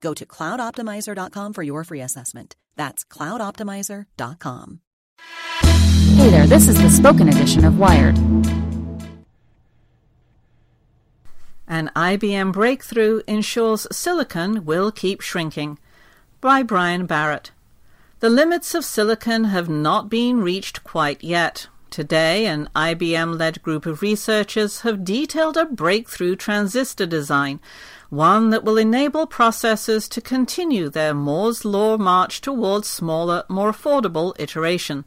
Go to cloudoptimizer.com for your free assessment. That's cloudoptimizer.com. Hey there, this is the spoken edition of Wired. An IBM breakthrough ensures silicon will keep shrinking. By Brian Barrett. The limits of silicon have not been reached quite yet. Today, an IBM led group of researchers have detailed a breakthrough transistor design, one that will enable processors to continue their Moore's Law march towards smaller, more affordable iteration.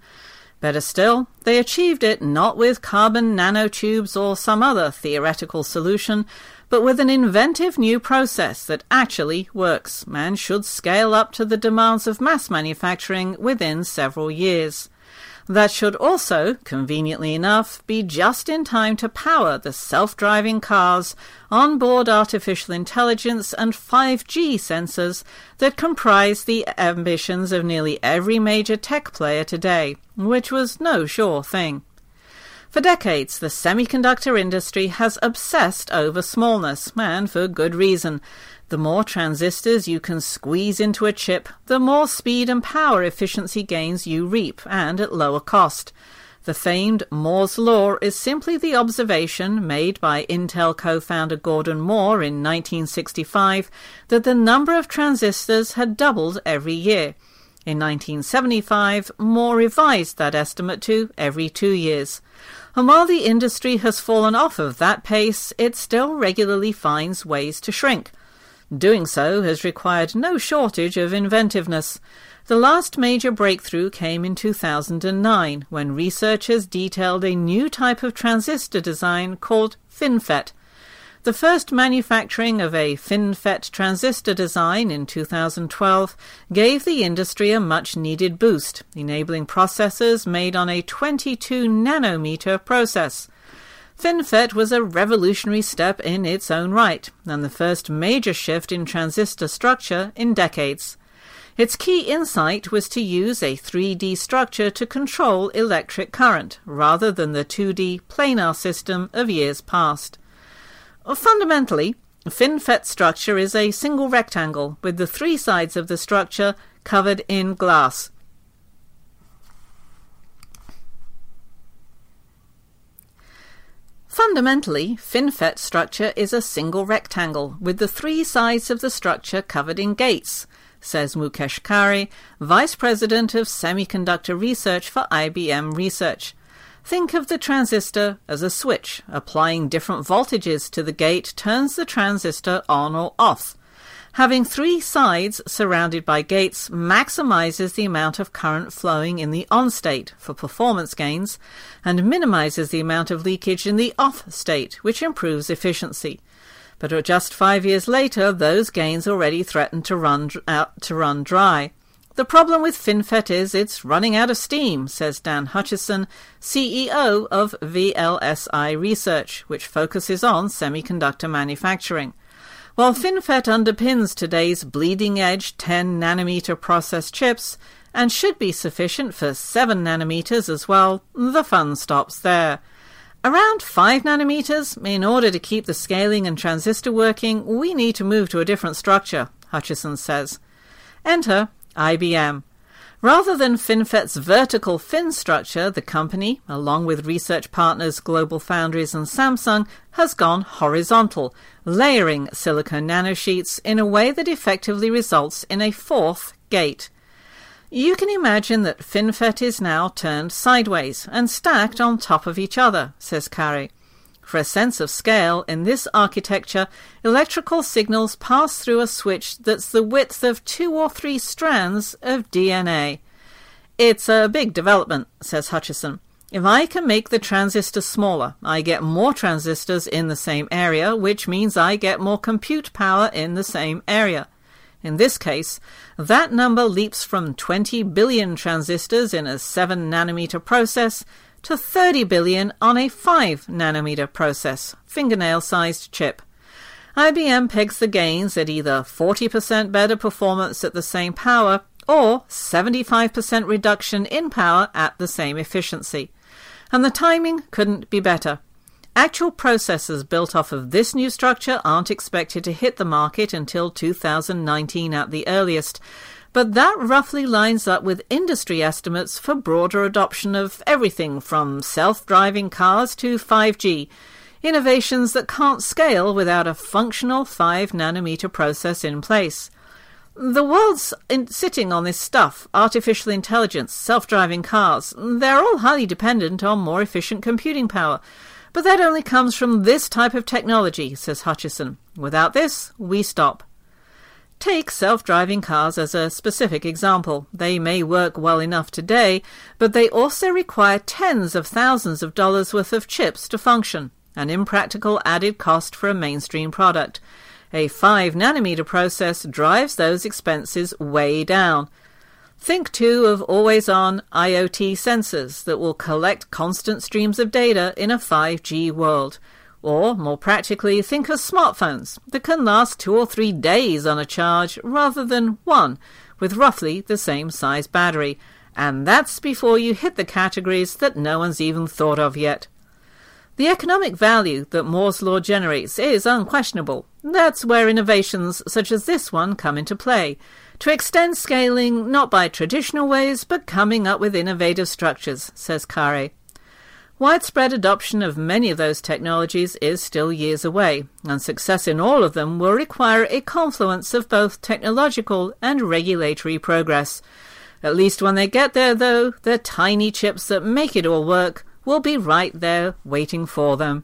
Better still, they achieved it not with carbon nanotubes or some other theoretical solution, but with an inventive new process that actually works and should scale up to the demands of mass manufacturing within several years. That should also, conveniently enough, be just in time to power the self driving cars, onboard artificial intelligence, and 5G sensors that comprise the ambitions of nearly every major tech player today, which was no sure thing. For decades, the semiconductor industry has obsessed over smallness, and for good reason. The more transistors you can squeeze into a chip, the more speed and power efficiency gains you reap, and at lower cost. The famed Moore's Law is simply the observation made by Intel co founder Gordon Moore in 1965 that the number of transistors had doubled every year. In 1975, Moore revised that estimate to every two years. And while the industry has fallen off of that pace, it still regularly finds ways to shrink. Doing so has required no shortage of inventiveness. The last major breakthrough came in 2009 when researchers detailed a new type of transistor design called FinFET. The first manufacturing of a FinFET transistor design in 2012 gave the industry a much needed boost, enabling processors made on a 22 nanometer process. FinFET was a revolutionary step in its own right, and the first major shift in transistor structure in decades. Its key insight was to use a 3D structure to control electric current, rather than the 2D planar system of years past. Fundamentally, FinFET structure is a single rectangle with the three sides of the structure covered in glass, Fundamentally, FinFET structure is a single rectangle with the three sides of the structure covered in gates, says Mukesh Khare, Vice President of Semiconductor Research for IBM Research. Think of the transistor as a switch. Applying different voltages to the gate turns the transistor on or off. Having three sides surrounded by gates maximizes the amount of current flowing in the on state for performance gains and minimizes the amount of leakage in the off state, which improves efficiency. But just five years later, those gains already threaten to run, out, uh, to run dry. The problem with FinFET is it's running out of steam, says Dan Hutcheson, CEO of VLSI Research, which focuses on semiconductor manufacturing. While FinFET underpins today's bleeding edge 10 nanometer process chips and should be sufficient for 7 nanometers as well, the fun stops there. Around 5 nanometers, in order to keep the scaling and transistor working, we need to move to a different structure, Hutcheson says. Enter IBM. Rather than FinFET's vertical fin structure, the company, along with research partners Global Foundries and Samsung, has gone horizontal, layering silicon nanosheets in a way that effectively results in a fourth gate. You can imagine that FinFET is now turned sideways and stacked on top of each other, says Khare. For a sense of scale, in this architecture, electrical signals pass through a switch that's the width of two or three strands of DNA. It's a big development, says Hutcheson. If I can make the transistor smaller, I get more transistors in the same area, which means I get more compute power in the same area. In this case, that number leaps from 20 billion transistors in a 7 nanometer process to 30 billion on a 5 nanometer process, fingernail sized chip. IBM pegs the gains at either 40% better performance at the same power or 75% reduction in power at the same efficiency. And the timing couldn't be better. Actual processors built off of this new structure aren't expected to hit the market until 2019 at the earliest, but that roughly lines up with industry estimates for broader adoption of everything from self driving cars to 5G, innovations that can't scale without a functional 5 nanometer process in place. The world's in, sitting on this stuff artificial intelligence, self driving cars. They're all highly dependent on more efficient computing power. But that only comes from this type of technology, says Hutcheson. Without this, we stop. Take self driving cars as a specific example. They may work well enough today, but they also require tens of thousands of dollars worth of chips to function, an impractical added cost for a mainstream product. A 5 nanometer process drives those expenses way down. Think too of always on IoT sensors that will collect constant streams of data in a 5G world. Or, more practically, think of smartphones that can last two or three days on a charge rather than one with roughly the same size battery. And that's before you hit the categories that no one's even thought of yet. The economic value that Moore's Law generates is unquestionable. That's where innovations such as this one come into play. To extend scaling not by traditional ways, but coming up with innovative structures, says Khare. Widespread adoption of many of those technologies is still years away, and success in all of them will require a confluence of both technological and regulatory progress. At least when they get there, though, the tiny chips that make it all work will be right there waiting for them.